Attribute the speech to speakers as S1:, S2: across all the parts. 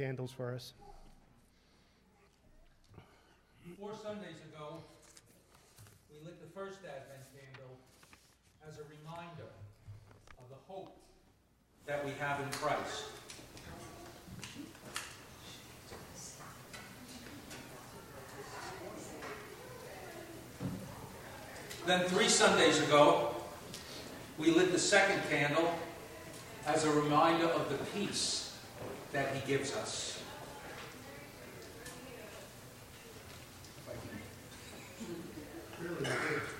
S1: candles for us.
S2: Four Sundays ago, we lit the first Advent candle as a reminder of the hope that we have in Christ. Then, three Sundays ago, we lit the second candle as a reminder of the peace that He gives us.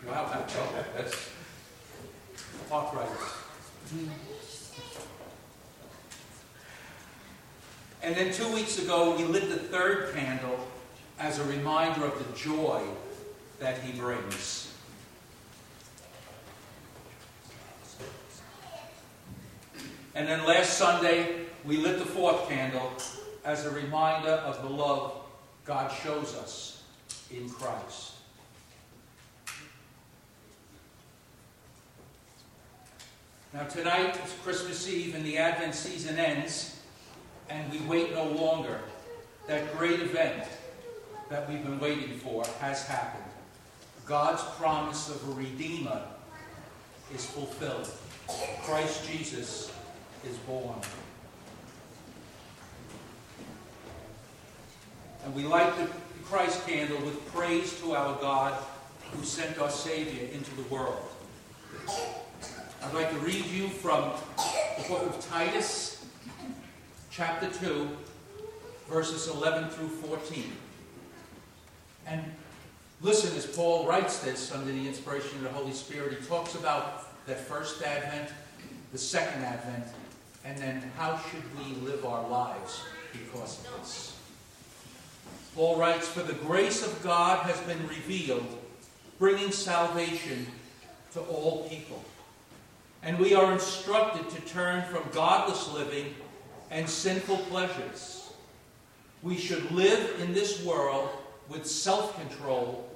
S2: Wow, that's, that's arthritis. And then two weeks ago, we lit the third candle as a reminder of the joy that He brings. And then last Sunday, we lit the fourth candle as a reminder of the love God shows us in Christ. Now, tonight is Christmas Eve and the Advent season ends, and we wait no longer. That great event that we've been waiting for has happened. God's promise of a Redeemer is fulfilled. Christ Jesus is born. And we light the Christ candle with praise to our God who sent our Savior into the world. I'd like to read you from the book of Titus, chapter 2, verses 11 through 14. And listen as Paul writes this under the inspiration of the Holy Spirit. He talks about that first advent, the second advent, and then how should we live our lives because of this. Paul writes, For the grace of God has been revealed, bringing salvation to all people. And we are instructed to turn from godless living and sinful pleasures. We should live in this world with self control,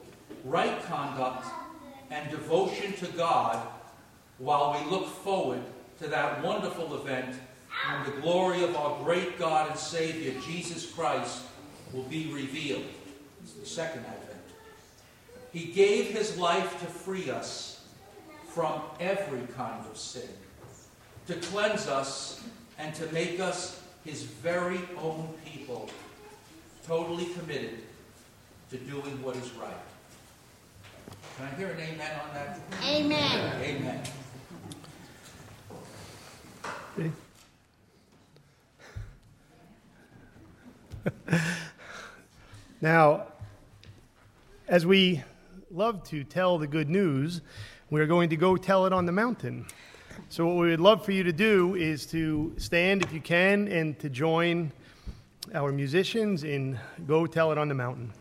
S2: right conduct, and devotion to God while we look forward to that wonderful event when the glory of our great God and Savior, Jesus Christ, will be revealed. It's the second advent. He gave his life to free us from every kind of sin, to cleanse us and to make us his very own people, totally committed to doing what is right. Can I hear an amen on that?
S3: Amen.
S2: Amen.
S1: Now, as we love to tell the good news, we're going to go tell it on the mountain. So, what we would love for you to do is to stand if you can and to join our musicians in Go Tell It on the Mountain.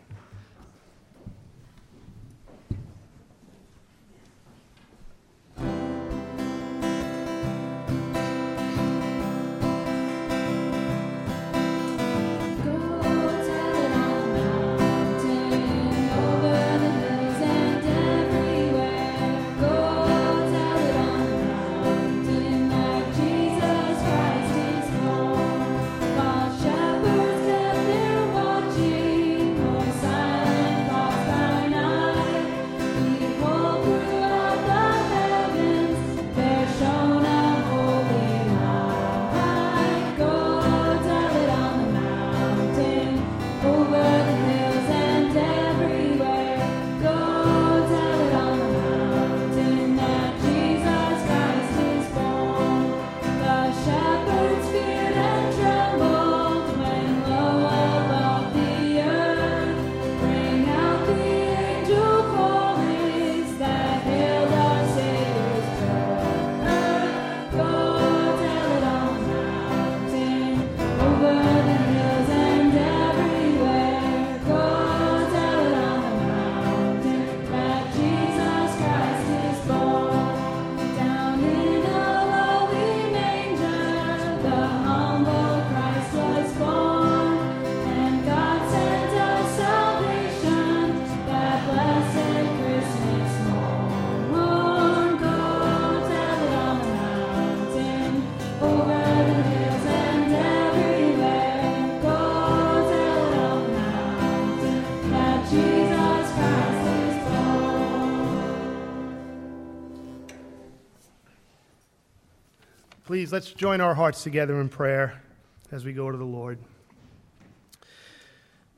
S1: Please let's join our hearts together in prayer as we go to the Lord.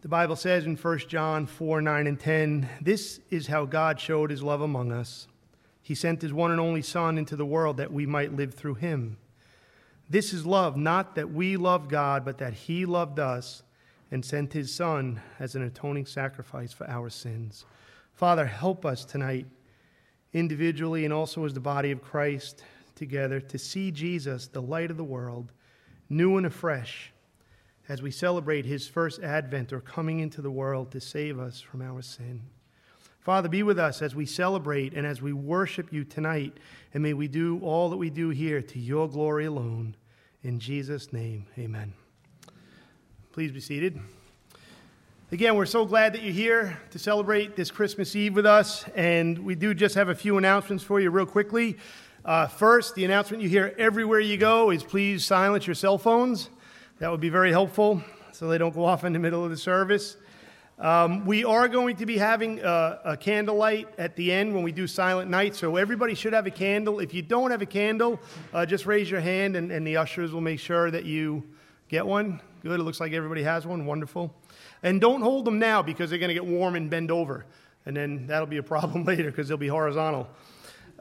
S1: The Bible says in 1 John 4 9 and 10, This is how God showed his love among us. He sent his one and only Son into the world that we might live through him. This is love, not that we loved God, but that he loved us and sent his Son as an atoning sacrifice for our sins. Father, help us tonight, individually and also as the body of Christ together, to see Jesus, the light of the world, new and afresh, as we celebrate his first advent or coming into the world to save us from our sin. Father, be with us as we celebrate and as we worship you tonight, and may we do all that we do here to your glory alone. In Jesus' name, amen. Please be seated. Again, we're so glad that you're here to celebrate this Christmas Eve with us, and we do just have a few announcements for you, real quickly. Uh, first, the announcement you hear everywhere you go is please silence your cell phones. That would be very helpful so they don't go off in the middle of the service. Um, we are going to be having a, a, candlelight at the end when we do Silent Night, so everybody should have a candle. If you don't have a candle, uh, just raise your hand and, and, the ushers will make sure that you get one. Good, it looks like everybody has one. Wonderful. And don't hold them now because they're going to get warm and bend over, and then that'll be a problem later because they'll be horizontal.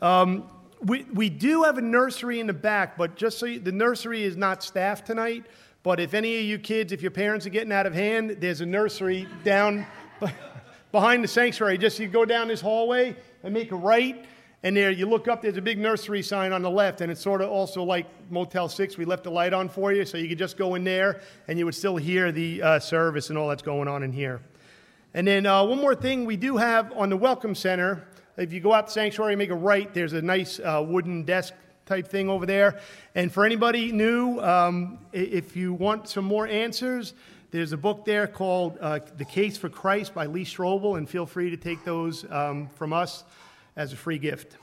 S1: Um, we, we do have a nursery in the back, but just so you, the nursery is not staffed tonight. But if any of you kids, if your parents are getting out of hand, there's a nursery down behind the sanctuary. Just you go down this hallway and make a right, and there you look up, there's a big nursery sign on the left, and it's sort of also like Motel 6. We left the light on for you, so you could just go in there and you would still hear the uh, service and all that's going on in here. And then uh, one more thing we do have on the Welcome Center. If you go out the sanctuary, and make a right, there's a nice uh, wooden desk type thing over there. And for anybody new, um, if you want some more answers, there's a book there called uh, The Case for Christ by Lee Strobel, and feel free to take those um, from us as a free gift.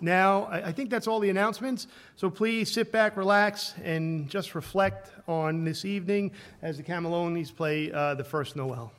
S1: Now, I think that's all the announcements, so please sit back, relax, and just reflect on this evening as the Camalonis play uh, the first Noel.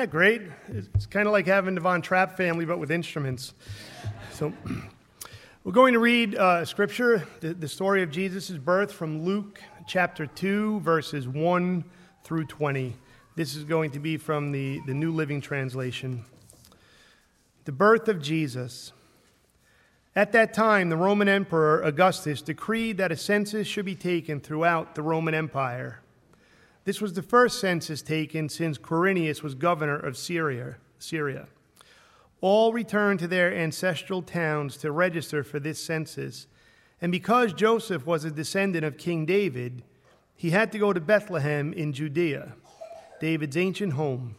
S1: That great? It's kind of like having the Von Trapp family, but with instruments. So, we're going to read uh, scripture, the, the story of Jesus' birth from Luke chapter 2, verses 1 through 20. This is going to be from the, the New Living Translation. The birth of Jesus. At that time, the Roman Emperor Augustus decreed that a census should be taken throughout the Roman Empire. This was the first census taken since Quirinius was governor of Syria. Syria. All returned to their ancestral towns to register for this census. And because Joseph was a descendant of King David, he had to go to Bethlehem in Judea, David's ancient home.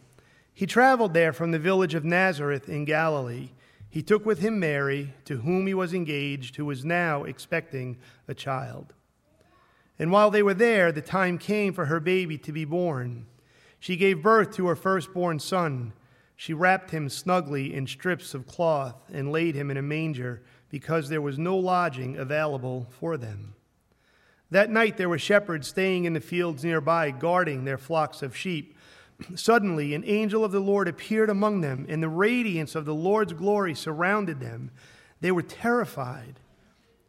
S1: He traveled there from the village of Nazareth in Galilee. He took with him Mary, to whom he was engaged, who was now expecting a child. And while they were there, the time came for her baby to be born. She gave birth to her firstborn son. She wrapped him snugly in strips of cloth and laid him in a manger because there was no lodging available for them. That night there were shepherds staying in the fields nearby, guarding their flocks of sheep. Suddenly, an angel of the Lord appeared among them, and the radiance of the Lord's glory surrounded them. They were terrified.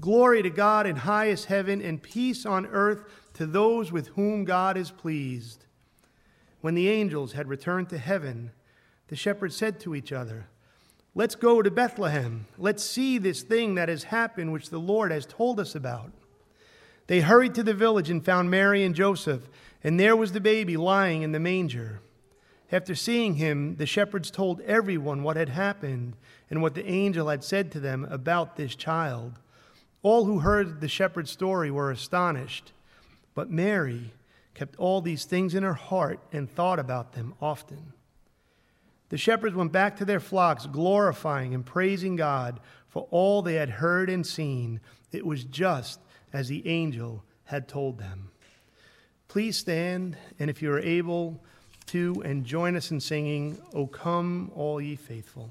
S1: Glory to God in highest heaven, and peace on earth to those with whom God is pleased. When the angels had returned to heaven, the shepherds said to each other, Let's go to Bethlehem. Let's see this thing that has happened, which the Lord has told us about. They hurried to the village and found Mary and Joseph, and there was the baby lying in the manger. After seeing him, the shepherds told everyone what had happened and what the angel had said to them about this child. All who heard the shepherd's story were astonished, but Mary kept all these things in her heart and thought about them often. The shepherds went back to their flocks, glorifying and praising God for all they had heard and seen. It was just as the angel had told them. Please stand, and if you are able to, and join us in singing, O come, all ye faithful.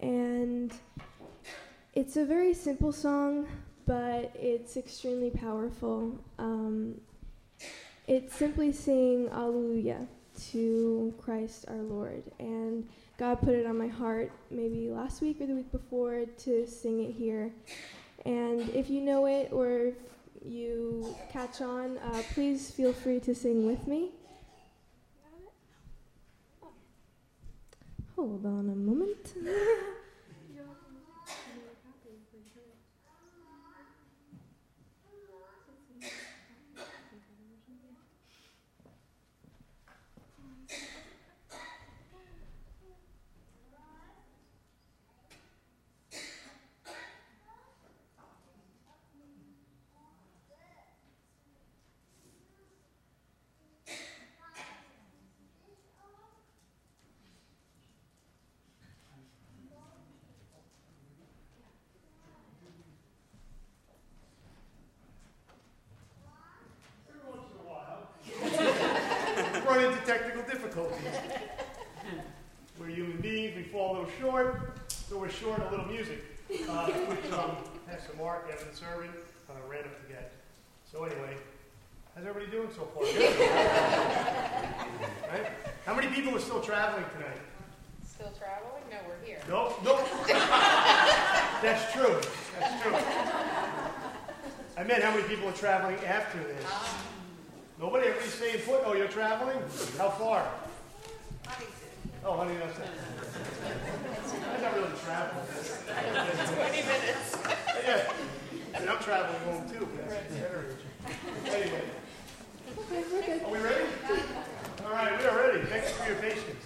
S1: And it's a very simple song, but it's extremely powerful. Um, it's simply saying Alleluia to Christ our Lord. And God put it on my heart maybe last week or the week before to sing it here. And if you know it or if you catch on, uh, please feel free to sing with me. Hold on a moment.
S3: run into technical difficulties. We're human beings, we fall a little short, so we're short a little music, uh, which um, Pastor Mark, Evan the servant, uh, ran up to get. So anyway, how's everybody doing so far? Good? right? How many people are still traveling tonight?
S4: Still traveling? No, we're here.
S3: No, no. That's true. That's true. I meant how many people are traveling after this. Nobody? Everybody's staying put? Oh, you're traveling? How far? Oh, honey, that's it. I'm not really traveling.
S4: 20 minutes.
S3: Yeah. And I'm traveling home too. Anyway.
S1: Okay, we're good.
S3: Are we ready? All right, we are ready. Thanks for your patience.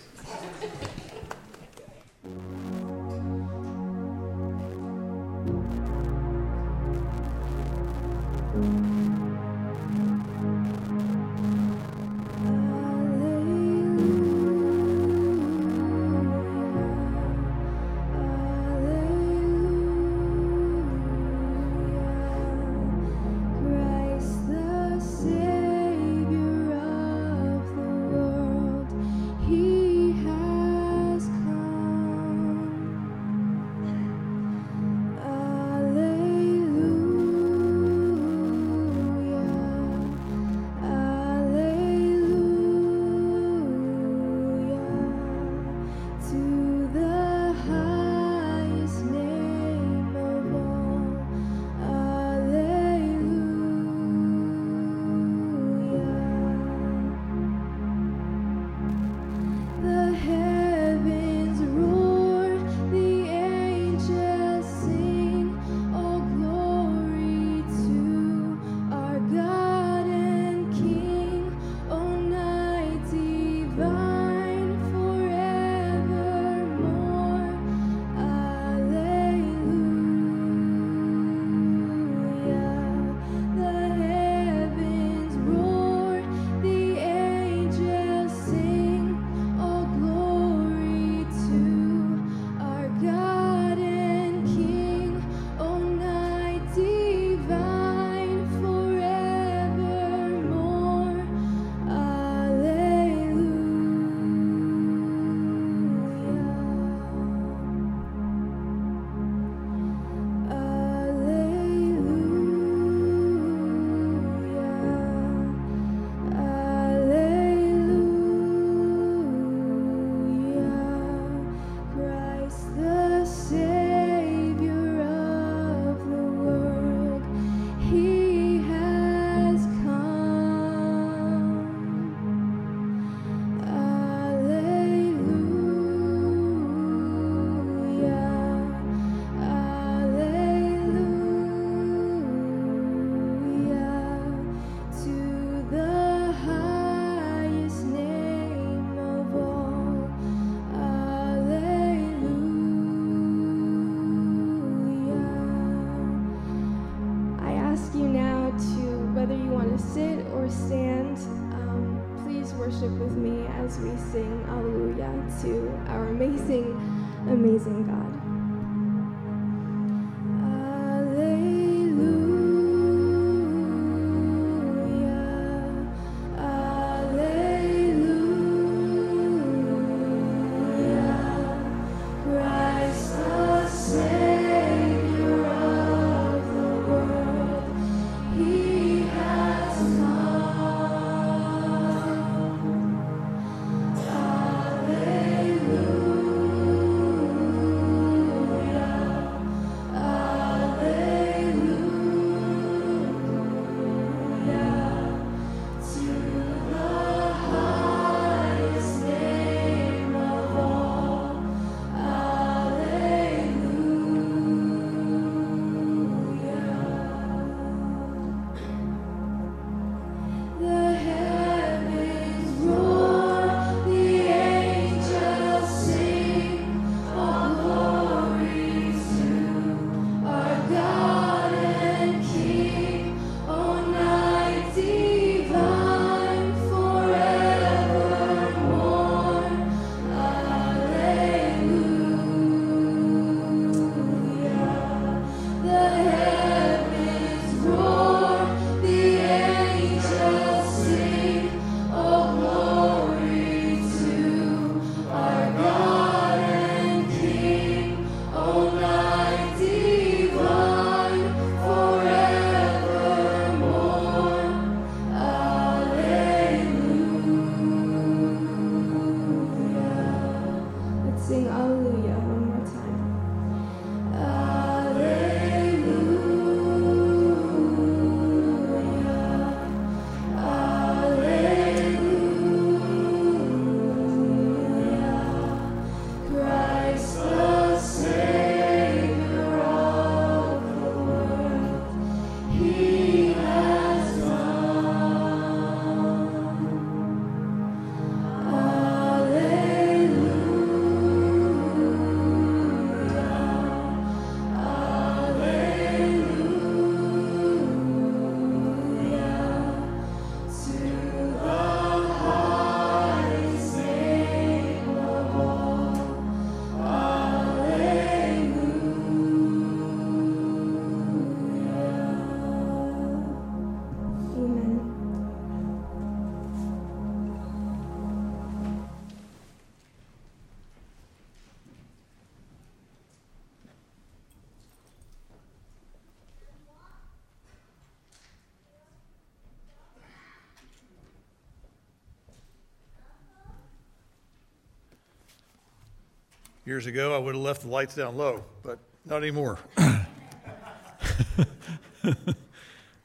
S5: Years ago, I would have left the lights down low, but not anymore.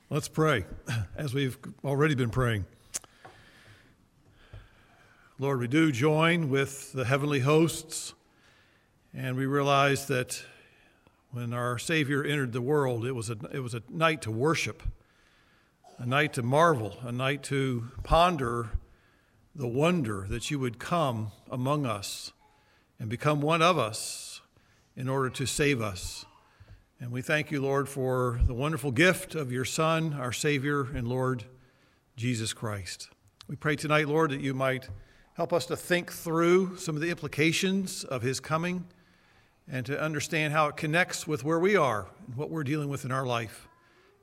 S5: Let's pray, as we've already been praying. Lord, we do join with the heavenly hosts, and we realize that when our Savior entered the world, it was a, it was a night to worship, a night to marvel, a night to ponder the wonder that you would come among us and become one of us in order to save us. And we thank you, Lord, for the wonderful gift of your Son, our Savior and Lord, Jesus Christ. We pray tonight, Lord, that you might help us to think through some of the implications of his coming and to understand how it connects with where we are and what we're dealing with in our life,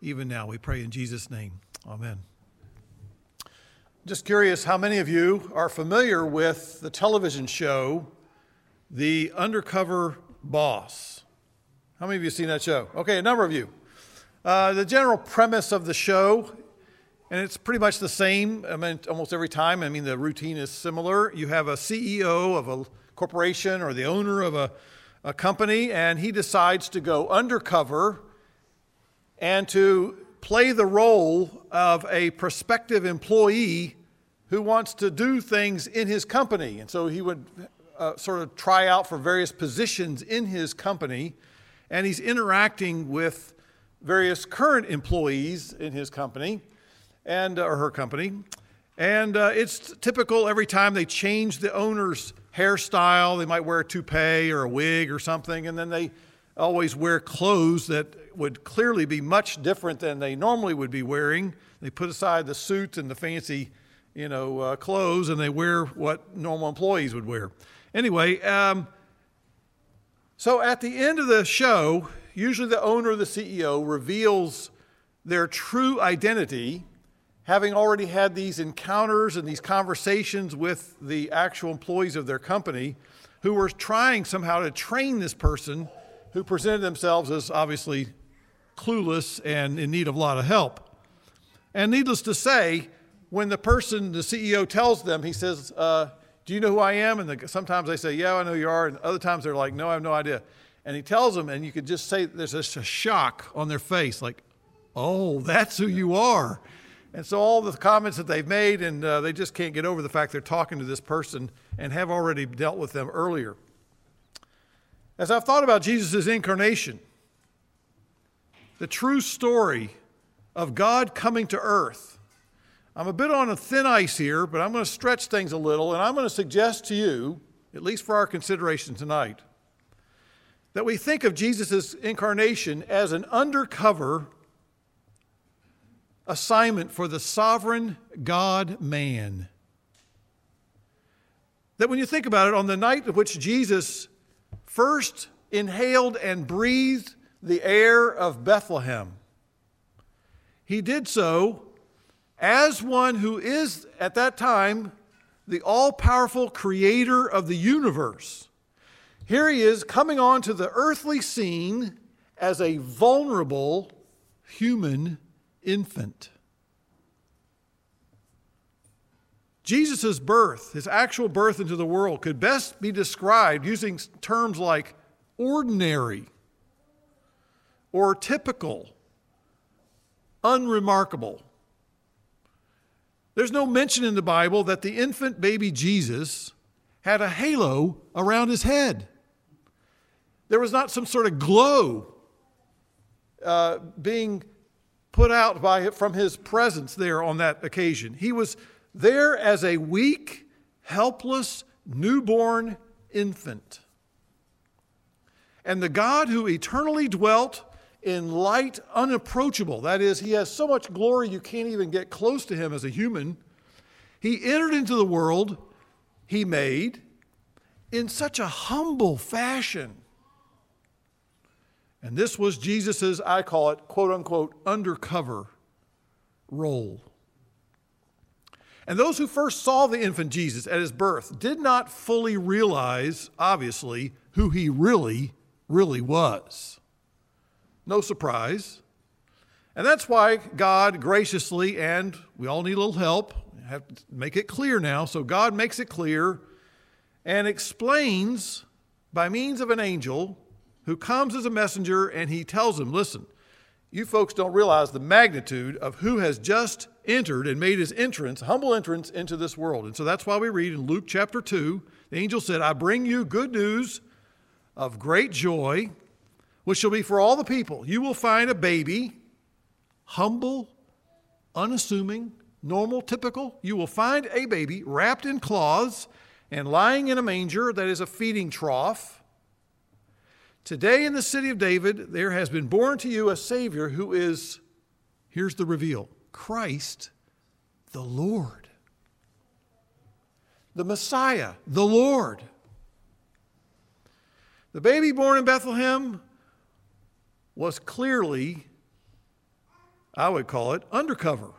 S5: even now. We pray in Jesus' name. Amen. Just curious how many of you are familiar with the television show the Undercover Boss. How many of you seen that show? Okay, a number of you. Uh, the general premise of the show, and it's pretty much the same I mean, almost every time. I mean, the routine is similar. You have a CEO of a corporation or the owner of a, a company, and he decides to go undercover and to play the role of a prospective employee who wants to do things in his company. And so he would uh, sort of try out for various positions in his company, and he's interacting with various current employees in his company and uh, or her company. And uh, it's typical every time they change the owner's hairstyle, they might wear a toupee or a wig or something, and then they always wear clothes that would clearly be much different than they normally would be wearing. They put aside the suits and the fancy, you know, uh, clothes, and they wear what normal employees would wear. Anyway, um, so at the end of the show, usually the owner or the CEO reveals their true identity, having already had these encounters and these conversations with the actual employees of their company who were trying somehow to train this person who presented themselves as obviously clueless and in need of a lot of help. And needless to say, when the person, the CEO, tells them, he says, uh, do you know who I am? And the, sometimes they say, Yeah, I know you are. And other times they're like, No, I have no idea. And he tells them, and you could just say there's just a shock on their face, like, Oh, that's who you are. And so all the comments that they've made, and uh, they just can't get over the fact they're talking to this person and have already dealt with them earlier. As I've thought about Jesus' incarnation, the true story of God coming to earth, I'm a bit on a thin ice here, but I'm going to stretch things a little, and I'm going to suggest to you, at least for our consideration tonight, that we think of Jesus' incarnation as an undercover assignment for the sovereign God man. That when you think about it, on the night of which Jesus first inhaled and breathed the air of Bethlehem, he did so as one who is at that time the all powerful creator of the universe. Here he is coming onto the earthly scene as a vulnerable human infant. Jesus' birth, his actual birth into the world, could best be described using terms like ordinary or typical, unremarkable. There's no mention in the Bible that the infant baby Jesus had a halo around his head. There was not some sort of glow uh, being put out by, from his presence there on that occasion. He was there as a weak, helpless, newborn infant. And the God who eternally dwelt in light unapproachable. That is, he has so much glory you can't even get close to him as a human. He entered into the world he made in such a humble fashion. And this was Jesus's, I call it, quote unquote, undercover role. And those who first saw the infant Jesus at his birth did not fully realize, obviously, who he really, really was. No surprise. And that's why God graciously, and we all need a little help, have to make it clear now. So God makes it clear and explains by means of an angel who comes as a messenger and he tells them, Listen, you folks don't realize the magnitude of who has just entered and made his entrance, humble entrance into this world. And so that's why we read in Luke chapter 2, the angel said, I bring you good news of great joy, which shall be for all the people. You will find a baby, humble, unassuming, normal, typical. You will find a baby wrapped in cloths and lying in a manger that is a feeding trough. Today in the city of David, there has been born to you a Savior who is, here's the reveal Christ the Lord. The Messiah, the Lord. The baby born in Bethlehem was clearly, I would call it, undercover.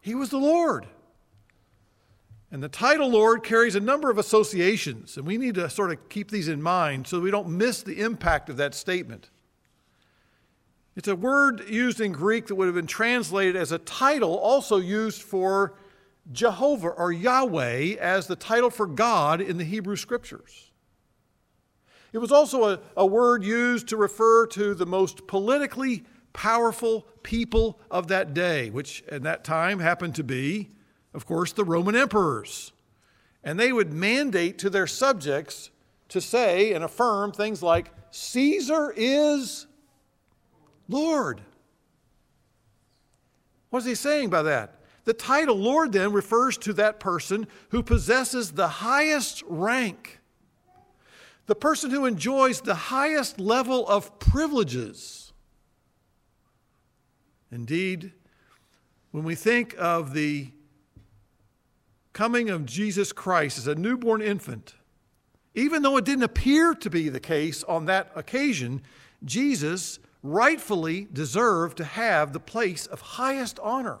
S5: He was the Lord. And the title Lord carries a number of associations, and we need to sort of keep these in mind so we don't miss the impact of that statement. It's a word used in Greek that would have been translated as a title, also used for Jehovah or Yahweh as the title for God in the Hebrew Scriptures. It was also a, a word used to refer to the most politically powerful people of that day, which at that time happened to be of course, the Roman emperors. And they would mandate to their subjects to say and affirm things like, Caesar is Lord. What is he saying by that? The title Lord then refers to that person who possesses the highest rank, the person who enjoys the highest level of privileges. Indeed, when we think of the coming of Jesus Christ as a newborn infant, even though it didn't appear to be the case on that occasion, Jesus rightfully deserved to have the place of highest honor.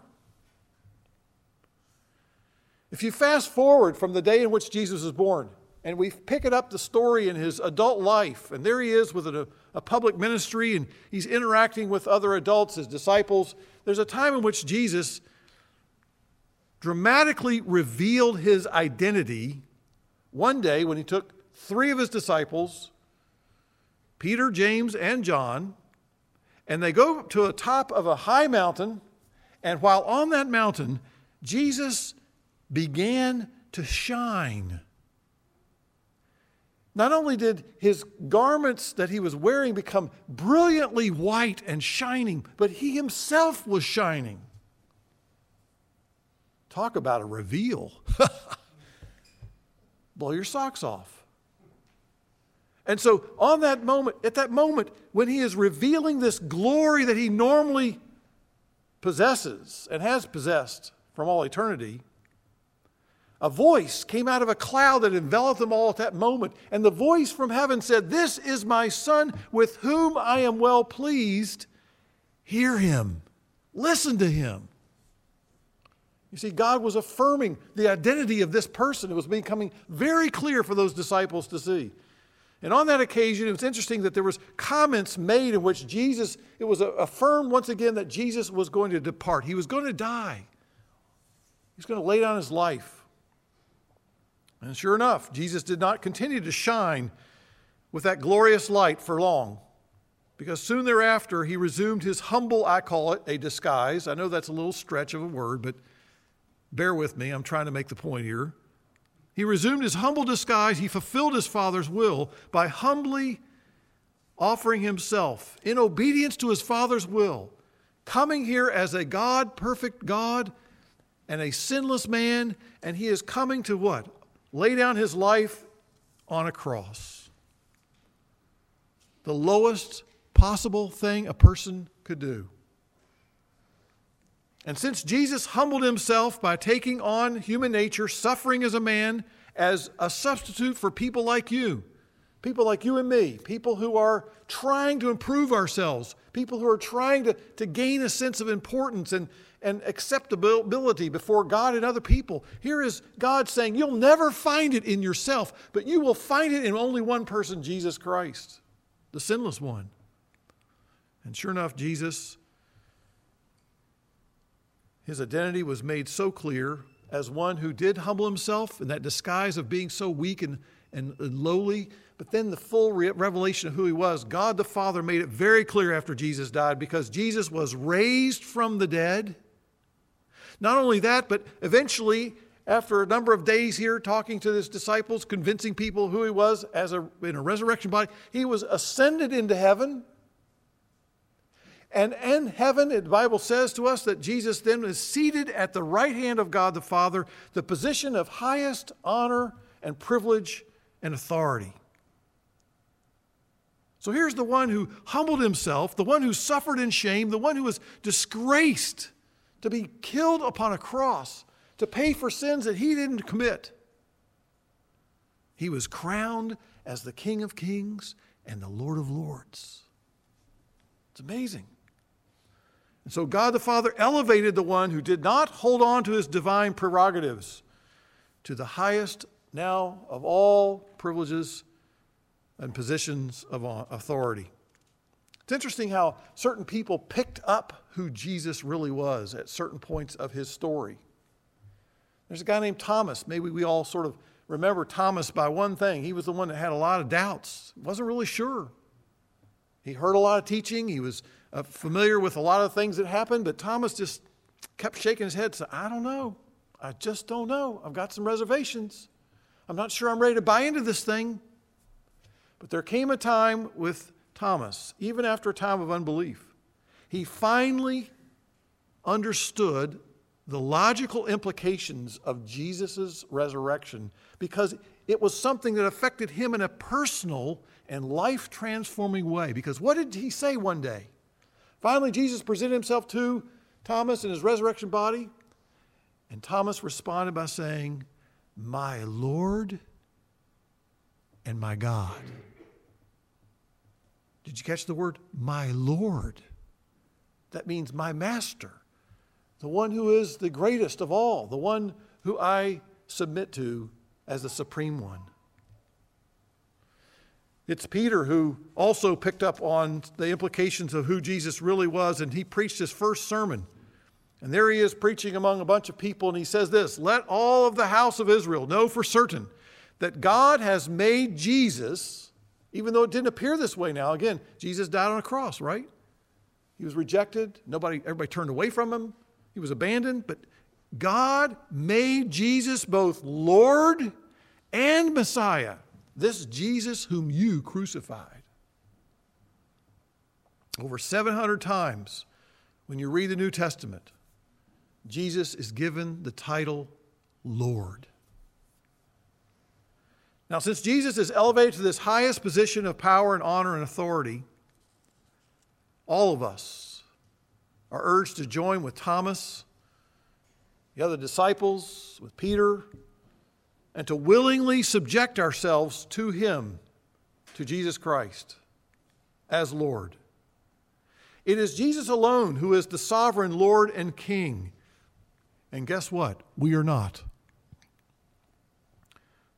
S5: If you fast forward from the day in which Jesus was born, and we pick it up the story in his adult life, and there he is with a, a public ministry, and he's interacting with other adults, his disciples. There's a time in which Jesus dramatically revealed his identity one day when he took three of his disciples, Peter, James, and John, and they go to the top of a high mountain. And while on that mountain, Jesus began to shine. Not only did his garments that he was wearing become brilliantly white and shining, but he himself was shining. Talk about a reveal. Blow your socks off. And so, on that moment, at that moment, when he is revealing this glory that he normally possesses and has possessed from all eternity, a voice came out of a cloud that enveloped them all at that moment. And the voice from heaven said, This is my son with whom I am well pleased. Hear him, listen to him. You see, God was affirming the identity of this person. It was becoming very clear for those disciples to see. And on that occasion, it was interesting that there was comments made in which Jesus, it was affirmed once again that Jesus was going to depart. He was going to die. He was going to lay down his life. And sure enough, Jesus did not continue to shine with that glorious light for long. Because soon thereafter, he resumed his humble, I call it, a disguise. I know that's a little stretch of a word, but Bear with me, I'm trying to make the point here. He resumed his humble disguise. He fulfilled his Father's will by humbly offering himself in obedience to his Father's will, coming here as a God, perfect God, and a sinless man. And he is coming to what? Lay down his life on a cross. The lowest possible thing a person could do. And since Jesus humbled himself by taking on human nature, suffering as a man, as a substitute for people like you, people like you and me, people who are trying to improve ourselves, people who are trying to, to gain a sense of importance and, and acceptability before God and other people. Here is God saying, You'll never find it in yourself, but you will find it in only one person, Jesus Christ, the sinless one. And sure enough, Jesus his identity was made so clear as one who did humble himself in that disguise of being so weak and and lowly. But then the full re- revelation of who he was, God the Father made it very clear after Jesus died because Jesus was raised from the dead. Not only that, but eventually, after a number of days here talking to his disciples, convincing people who he was as a, in a resurrection body, he was ascended into heaven. And in heaven, the Bible says to us that Jesus then is seated at the right hand of God the Father, the position of highest honor and privilege and authority. So here's the one who humbled himself, the one who suffered in shame, the one who was disgraced to be killed upon a cross to pay for sins that he didn't commit. He was crowned as the King of Kings and the Lord of Lords. It's amazing. And so God the Father elevated the one who did not hold on to his divine prerogatives to the highest now of all privileges and positions of authority. It's interesting how certain people picked up who Jesus really was at certain points of his story. There's a guy named Thomas. Maybe we all sort of remember Thomas by one thing. He was the one that had a lot of doubts, wasn't really sure. He heard a lot of teaching, he was uh, familiar with a lot of things that happened, but Thomas just kept shaking his head, said, I don't know. I just don't know. I've got some reservations. I'm not sure I'm ready to buy into this thing. But there came a time with Thomas, even after a time of unbelief, he finally understood the logical implications of Jesus' resurrection because it was something that affected him in a personal and life transforming way. Because what did he say one day? Finally, Jesus presented himself to Thomas in his resurrection body, and Thomas responded by saying, My Lord and my God. Did you catch the word my Lord? That means my master, the one who is the greatest of all, the one who I submit to as the supreme one. It's Peter who also picked up on the implications of who Jesus really was, and he preached his first sermon. And there he is preaching among a bunch of people, and he says this Let all of the house of Israel know for certain that God has made Jesus, even though it didn't appear this way now. Again, Jesus died on a cross, right? He was rejected. Nobody, everybody turned away from him. He was abandoned. But God made Jesus both Lord and Messiah. This Jesus whom you crucified. Over 700 times when you read the New Testament, Jesus is given the title Lord. Now, since Jesus is elevated to this highest position of power and honor and authority, all of us are urged to join with Thomas, the other disciples, with Peter, and to willingly subject ourselves to Him, to Jesus Christ, as Lord. It is Jesus alone who is the sovereign Lord and King. And guess what? We are not.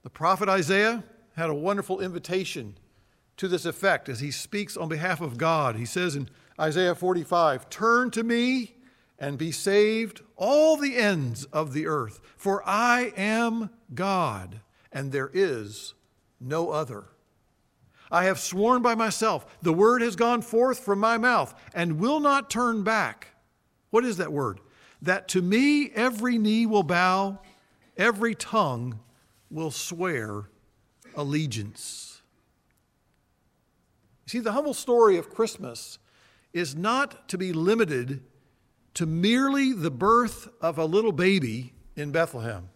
S5: The prophet Isaiah had a wonderful invitation to this effect as he speaks on behalf of God. He says in Isaiah 45 Turn to me and be saved, all the ends of the earth, for I am God, and there is no other. I have sworn by myself, the word has gone forth from my mouth and will not turn back. What is that word? That to me every knee will bow, every tongue will swear allegiance. See, the humble story of Christmas is not to be limited to merely the birth of a little baby in Bethlehem.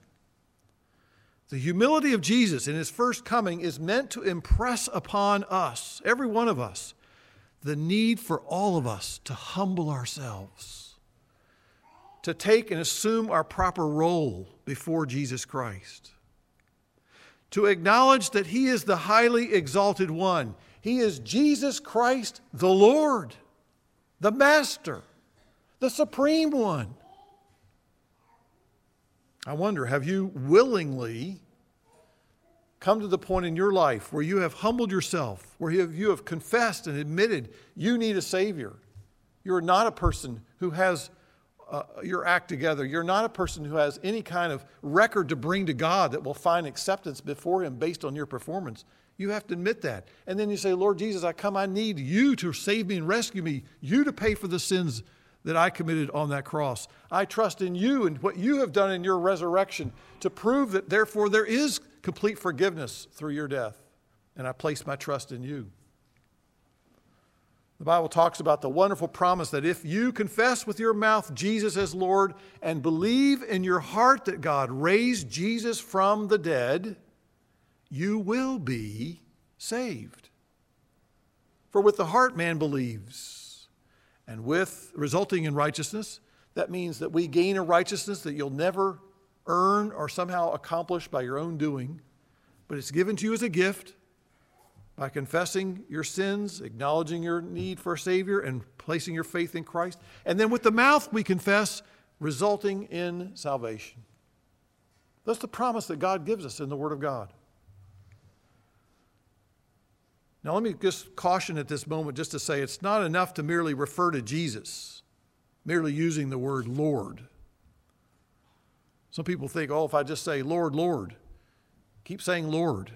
S5: The humility of Jesus in his first coming is meant to impress upon us, every one of us, the need for all of us to humble ourselves, to take and assume our proper role before Jesus Christ to acknowledge that He is the highly exalted one. He is Jesus Christ, the Lord, the Master, the Supreme One. I wonder, have you willingly come to the point in your life where you have humbled yourself, where you have, confessed and admitted you need a Savior? You are not a person who has uh, your act together. You're not a person who has any kind of record to bring to God that will find acceptance before Him based on your performance. You have to admit that. And then you say, Lord Jesus, I come, I need you to save me and rescue me, you to pay for the sins that I committed on that cross. I trust in you and what you have done in your resurrection to prove that, therefore, there is complete forgiveness through your death. And I place my trust in you. The Bible talks about the wonderful promise that if you confess with your mouth Jesus as Lord and believe in your heart that God raised Jesus from the dead, you will be saved. For with the heart man believes, and with resulting in righteousness, that means that we gain a righteousness that you'll never earn or somehow accomplish by your own doing, but it's given to you as a gift by confessing your sins, acknowledging your need for a Savior, and placing your faith in Christ. And then with the mouth we confess, resulting in salvation. That's the promise that God gives us in the Word of God. Now, let me just caution at this moment just to say it's not enough to merely refer to Jesus, merely using the word Lord. Some people think, oh, if I just say Lord, Lord, keep saying Lord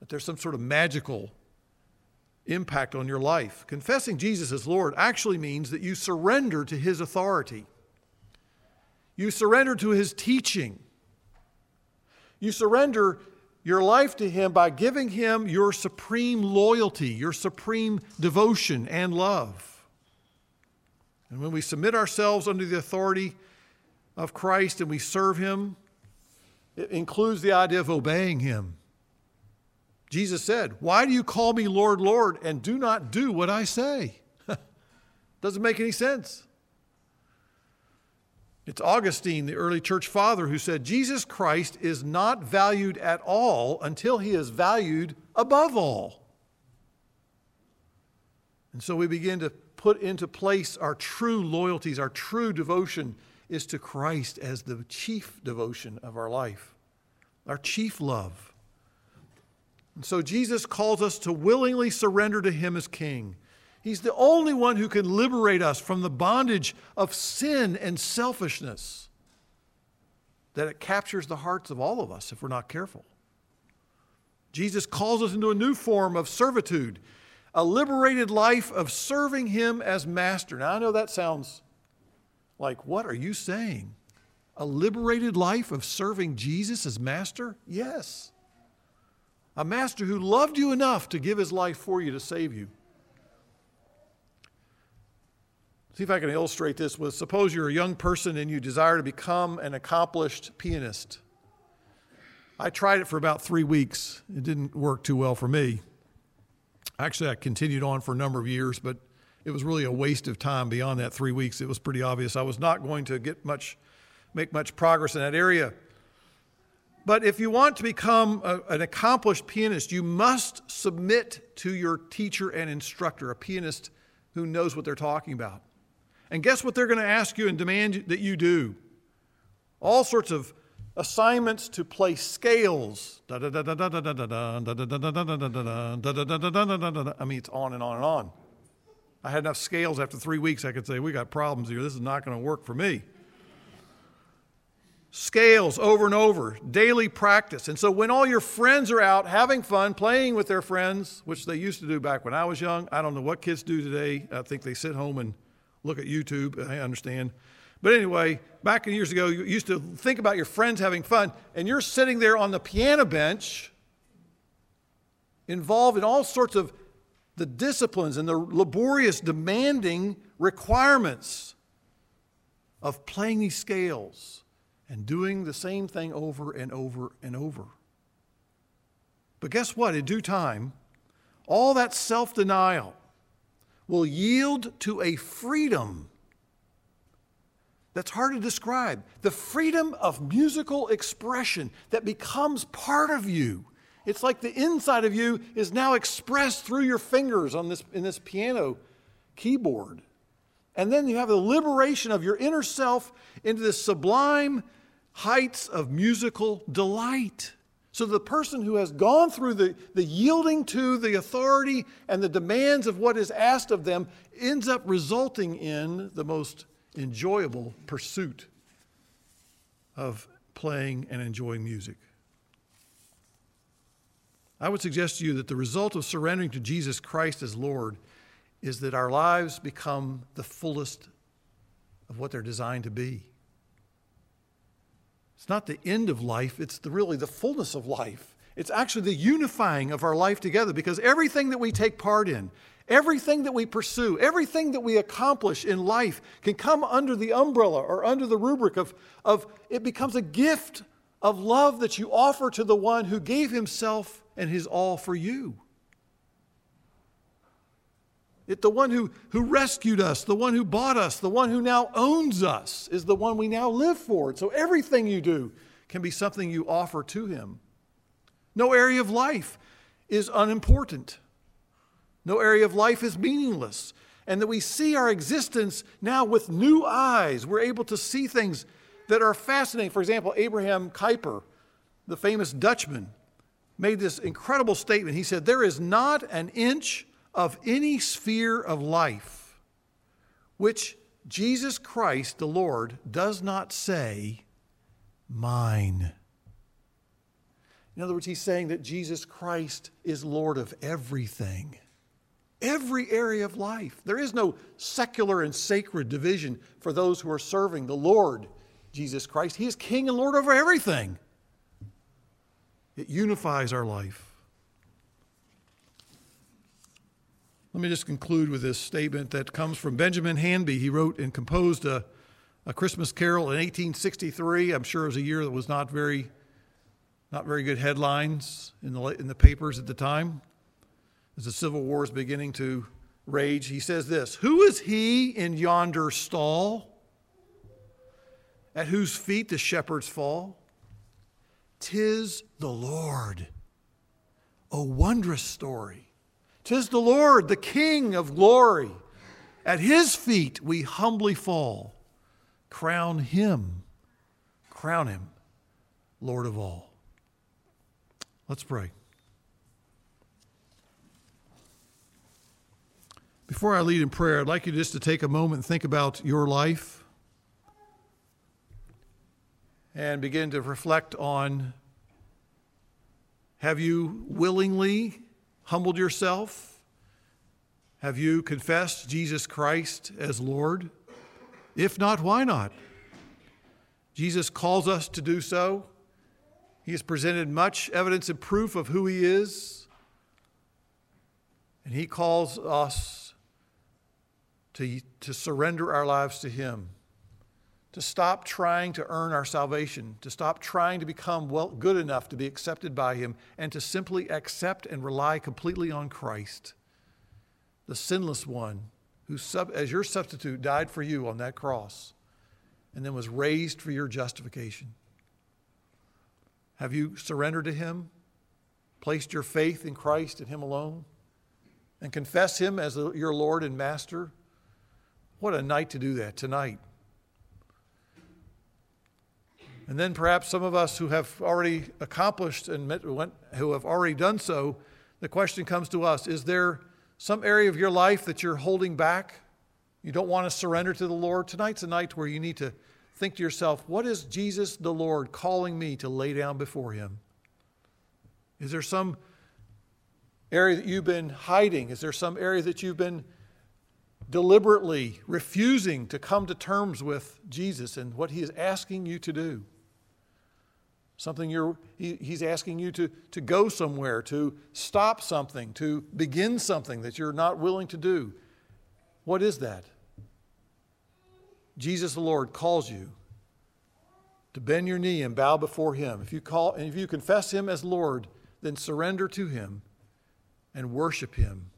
S5: that there's some sort of magical impact on your life. Confessing Jesus as Lord actually means that you surrender to His authority, you surrender to His teaching, you surrender your life to Him by giving Him your supreme loyalty, your supreme devotion and love. And when we submit ourselves under the authority of Christ and we serve Him, it includes the idea of obeying Him. Jesus said, Why do you call me Lord, Lord, and do not do what I say? Doesn't make any sense. It's Augustine, the early church father, who said, Jesus Christ is not valued at all until he is valued above all. And so we begin to put into place our true loyalties, our true devotion is to Christ as the chief devotion of our life, our chief love. And so Jesus calls us to willingly surrender to Him as King. He's the only one who can liberate us from the bondage of sin and selfishness that it captures the hearts of all of us if we're not careful. Jesus calls us into a new form of servitude, a liberated life of serving Him as master. Now, I know that sounds like, what are you saying? A liberated life of serving Jesus as master? Yes a master who loved you enough to give his life for you to save you. See if I can illustrate this with suppose you're a young person and you desire to become an accomplished pianist. I tried it for about three weeks. It didn't work too well for me. Actually, I continued on for a number of years, but it was really a waste of time beyond that three weeks. It was pretty obvious I was not going to get much, make much progress in that area. But if you want to become a, an accomplished pianist, you must submit to your teacher and instructor, a pianist who knows what they're talking about. And guess what they're going to ask you and demand that you do? All sorts of assignments to play scales. I mean, it's on and on and on. I had enough scales after three weeks, I could say, we got problems here. This is not going to work for me scales over and over, daily practice. And so when all your friends are out having fun, playing with their friends, which they used to do back when I was young, I don't know what kids do today. I think they sit home and look at YouTube. I understand. But anyway, back in years ago, you used to think about your friends having fun, and you're sitting there on the piano bench, involved in all sorts of the disciplines and the laborious, demanding requirements of playing these scales and doing the same thing over and over and over. But guess what? In due time, all that self denial will yield to a freedom that's hard to describe the freedom of musical expression that becomes part of you. It's like the inside of you is now expressed through your fingers on this, in this piano keyboard. And then you have the liberation of your inner self into this sublime heights of musical delight. So the person who has gone through the, the yielding to the authority and the demands of what is asked of them ends up resulting in the most enjoyable pursuit of playing and enjoying music. I would suggest to you that the result of surrendering to Jesus Christ as Lord is that our lives become the fullest of what they're designed to be. It's not the end of life, it's the, really the fullness of life. It's actually the unifying of our life together because everything that we take part in, everything that we pursue, everything that we accomplish in life can come under the umbrella or under the rubric of, of it becomes a gift of love that you offer to the one who gave himself and his all for you. It, the one who, who rescued us, the one who bought us, the one who now owns us, is the one we now live for. So everything you do can be something you offer to him. No area of life is unimportant. No area of life is meaningless. And that we see our existence now with new eyes. We're able to see things that are fascinating. For example, Abraham Kuyper, the famous Dutchman, made this incredible statement. He said, There is not an inch of any sphere of life which Jesus Christ, the Lord, does not say, Mine. In other words, he's saying that Jesus Christ is Lord of everything, every area of life. There is no secular and sacred division for those who are serving the Lord Jesus Christ. He is King and Lord over everything. It unifies our life. Let me just conclude with this statement that comes from Benjamin Hanby. He wrote and composed a, a Christmas carol in 1863. I'm sure it was a year that was not very, not very good headlines in the, in the papers at the time. As the Civil War is beginning to rage, he says this Who is he in yonder stall? At whose feet the shepherds fall? Tis the Lord. A wondrous story. Tis the Lord, the King of glory. At his feet we humbly fall. Crown him, crown him, Lord of all. Let's pray. Before I lead in prayer, I'd like you just to take a moment and think about your life and begin to reflect on have you willingly humbled yourself? Have you confessed Jesus Christ as Lord? If not, why not? Jesus calls us to do so. He has presented much evidence and proof of who He is. And He calls us to, to surrender our lives to Him, to stop trying to earn our salvation, to stop trying to become well, good enough to be accepted by Him, and to simply accept and rely completely on Christ, the sinless one who, sub, as your substitute, died for you on that cross and then was raised for your justification. Have you surrendered to Him, placed your faith in Christ and Him alone, and confess Him as your Lord and Master? What a night to do that tonight. And then perhaps some of us who have already accomplished and met, who have already done so, the question comes to us Is there some area of your life that you're holding back? You don't want to surrender to the Lord? Tonight's a night where you need to think to yourself, What is Jesus the Lord calling me to lay down before Him? Is there some area that you've been hiding? Is there some area that you've been deliberately refusing to come to terms with Jesus and what He is asking you to do? Something you're, he, he's asking you to, to go somewhere, to stop something, to begin something that you're not willing to do. What is that? Jesus the Lord calls you to bend your knee and bow before him. If you call and if you confess him as Lord, then surrender to him and worship him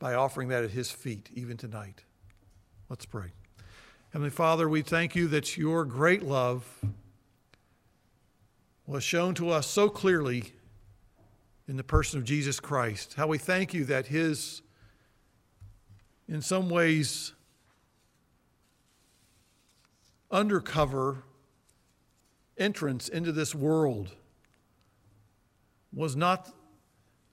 S5: by offering that at his feet even tonight. Let's pray. Heavenly Father, we thank you that your great love was shown to us so clearly in the person of Jesus Christ. How we thank you that his, in some ways, undercover entrance into this world was not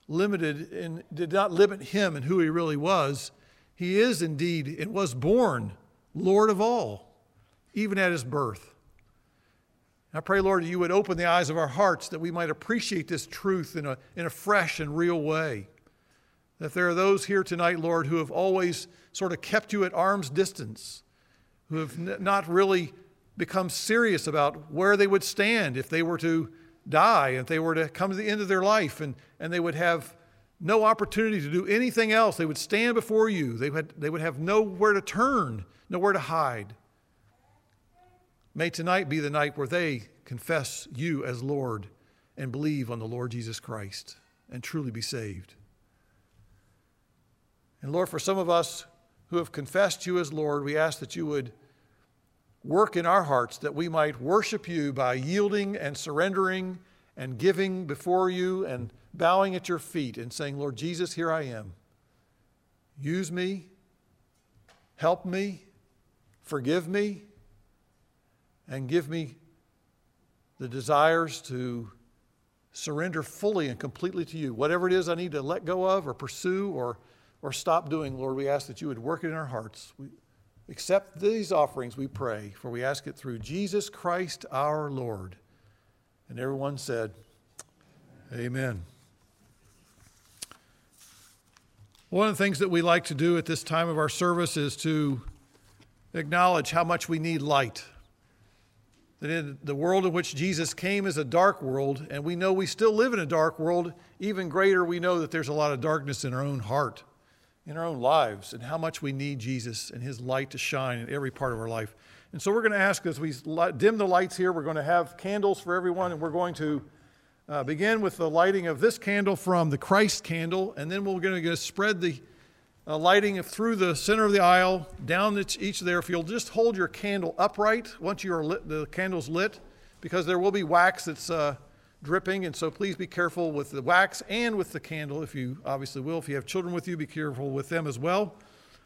S5: limited and did not limit him and who he really was. He is indeed and was born Lord of all. even at his birth. I pray, Lord, that you would open the eyes of our hearts that we might appreciate this truth in a, in a fresh and real way. That there are those here tonight, Lord, who have always sort of kept you at arm's distance, who have n- not really become serious about where they would stand if they were to die, if they were to come to the end of their life, and, and they would have no opportunity to do anything else. They would stand before you. They would, they would have nowhere to turn, nowhere to hide. May tonight be the night where they confess you as Lord and believe on the Lord Jesus Christ and truly be saved. And Lord, for some of us who have confessed you as Lord, we ask that you would work in our hearts that we might worship you by yielding and surrendering and giving before you and bowing at your feet and saying, Lord Jesus, here I am. Use me, help me, forgive me, and give me the desires to surrender fully and completely to you. Whatever it is I need to let go of or pursue or, or stop doing, Lord, we ask that you would work it in our hearts. We accept these offerings, we pray, for we ask it through Jesus Christ our Lord. And everyone said, Amen. One of the things that we like to do at this time of our service is to acknowledge how much we need light. That the world in which Jesus came is a dark world, and we know we still live in a dark world. Even greater, we know that there's a lot of darkness in our own heart, in our own lives, and how much we need Jesus and his light to shine in every part of our life. And so we're going to ask as we dim the lights here, we're going to have candles for everyone, and we're going to uh, begin with the lighting of this candle from the Christ candle, and then we're going to spread the uh, lighting through the center of the aisle, down each there. If you'll just hold your candle upright once you are lit, the candle's lit, because there will be wax that's uh, dripping, and so please be careful with the wax and with the candle, if you obviously will. If you have children with you, be careful with them as well.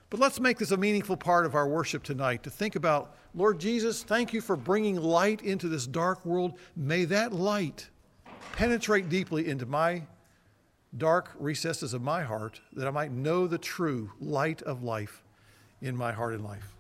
S5: But let's make this a meaningful part of our worship tonight to think about, Lord Jesus, thank you for bringing light into this dark world. May that light penetrate deeply into my dark recesses of my heart that I might know the true light of life in my heart and life.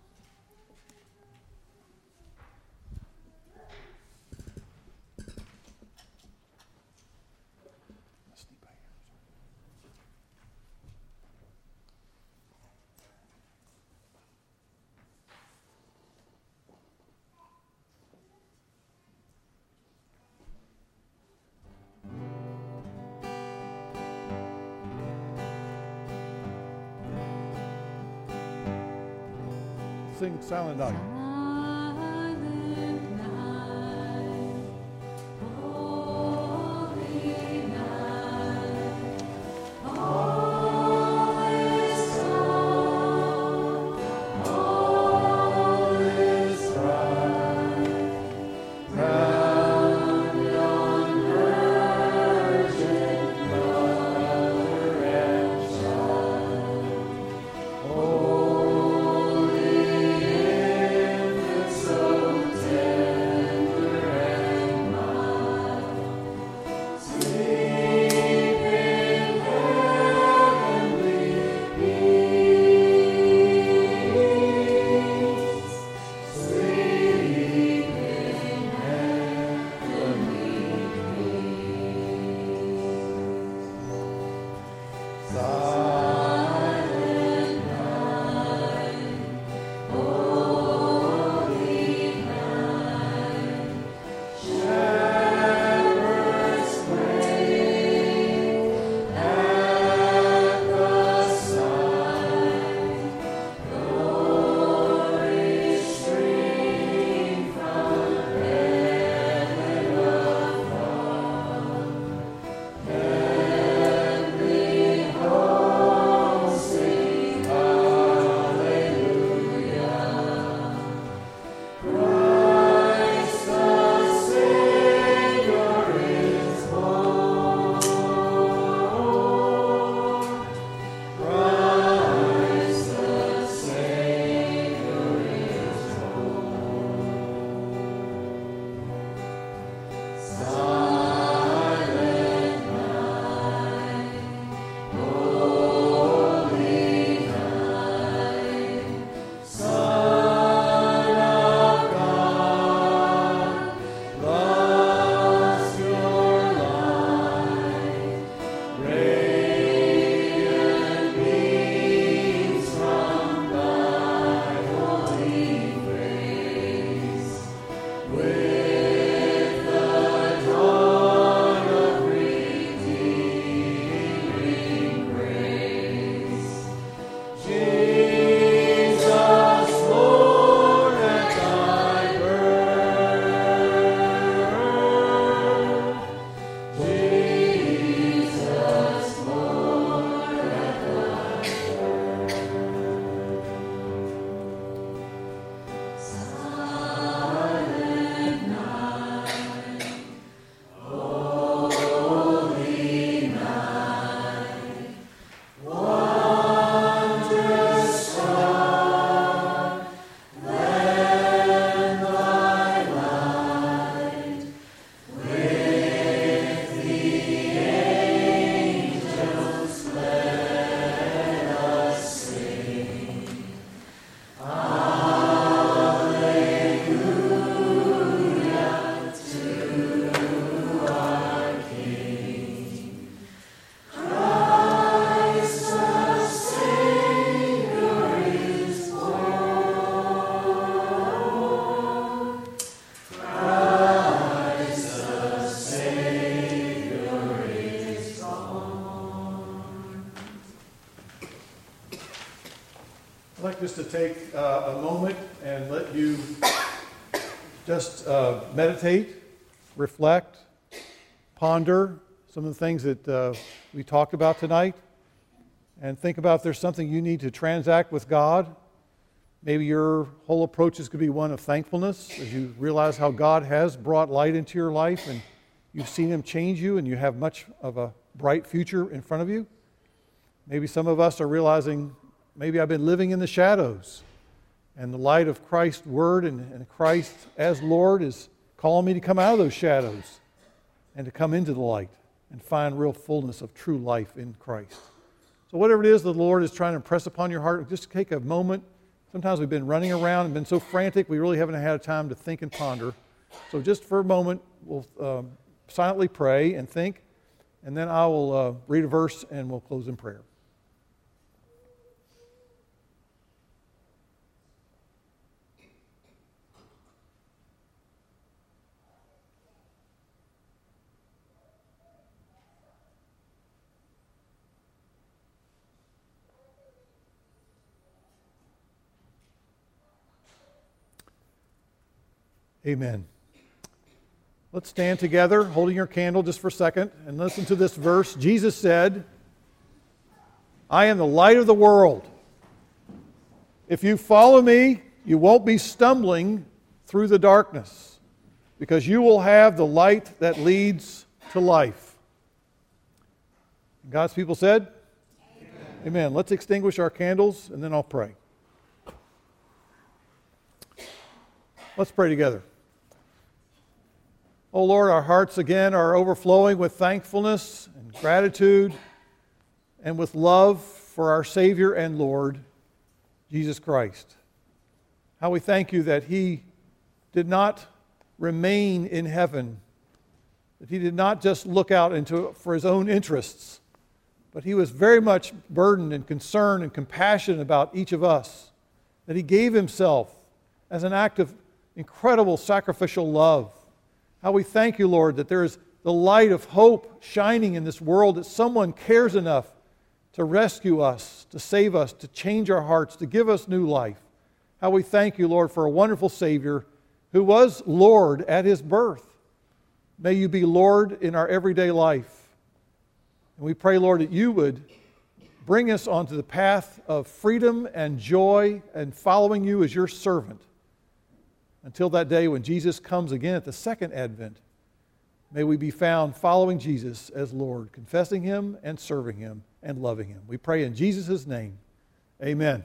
S5: Silent Night. Reflect, ponder some of the things that uh, we talked about tonight, and think about if there's something you need to transact with God. Maybe your whole approach is going to be one of thankfulness as you realize how God has brought light into your life and you've seen Him change you and you have much of a bright future in front of you. Maybe some of us are realizing maybe I've been living in the shadows and the light of Christ's Word and, and Christ as Lord is calling me to come out of those shadows and to come into the light and find real fullness of true life in Christ. So, whatever it is the Lord is trying to impress upon your heart, just take a moment. Sometimes we've been running around and been so frantic, we really haven't had time to think and ponder. So, just for a moment, we'll um, silently pray and think, and then I will uh, read a verse and we'll close in prayer. Amen. Let's stand together, holding your candle just for a second, and listen to this verse. Jesus said, I am the light of the world. If you follow me, you won't be stumbling through the darkness, because you will have the light that leads to life. God's people said, Amen. Amen. Let's extinguish our candles, and then I'll pray. Let's pray together. Oh Lord, our hearts again are overflowing with thankfulness and gratitude and with love for our Savior and Lord, Jesus Christ. How we thank you that He did not remain in heaven, that He did not just look out into, for His own interests, but He was very much burdened and concerned and compassionate about each of us, that He gave Himself as an act of incredible sacrificial love how we thank you, Lord, that there is the light of hope shining in this world, that someone cares enough to rescue us, to save us, to change our hearts, to give us new life. How we thank you, Lord, for a wonderful Savior who was Lord at his birth. May you be Lord in our everyday life. And we pray, Lord, that you would bring us onto the path of freedom and joy and following you as your servant until that day when Jesus comes again at the second advent. May we be found following Jesus as Lord, confessing him and serving him and loving him. We pray in Jesus' name. Amen.